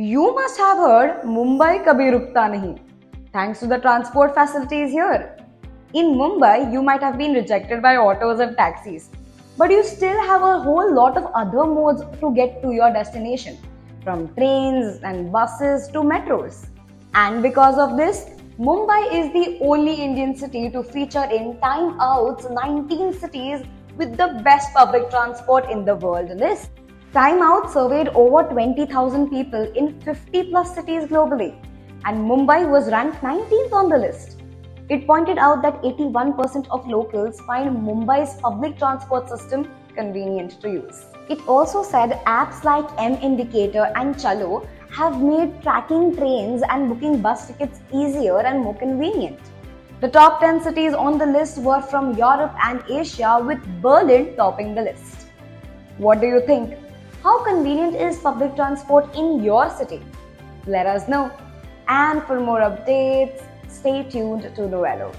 You must have heard Mumbai kabhi rukta nahi, thanks to the transport facilities here. In Mumbai, you might have been rejected by autos and taxis, but you still have a whole lot of other modes to get to your destination, from trains and buses to metros. And because of this, Mumbai is the only Indian city to feature in Time Out's 19 cities with the best public transport in the world list. Time Out surveyed over 20,000 people in 50 plus cities globally, and Mumbai was ranked 19th on the list. It pointed out that 81% of locals find Mumbai's public transport system convenient to use. It also said apps like M Indicator and Chalo have made tracking trains and booking bus tickets easier and more convenient. The top 10 cities on the list were from Europe and Asia, with Berlin topping the list. What do you think? How convenient is public transport in your city? Let us know. And for more updates, stay tuned to Knowello.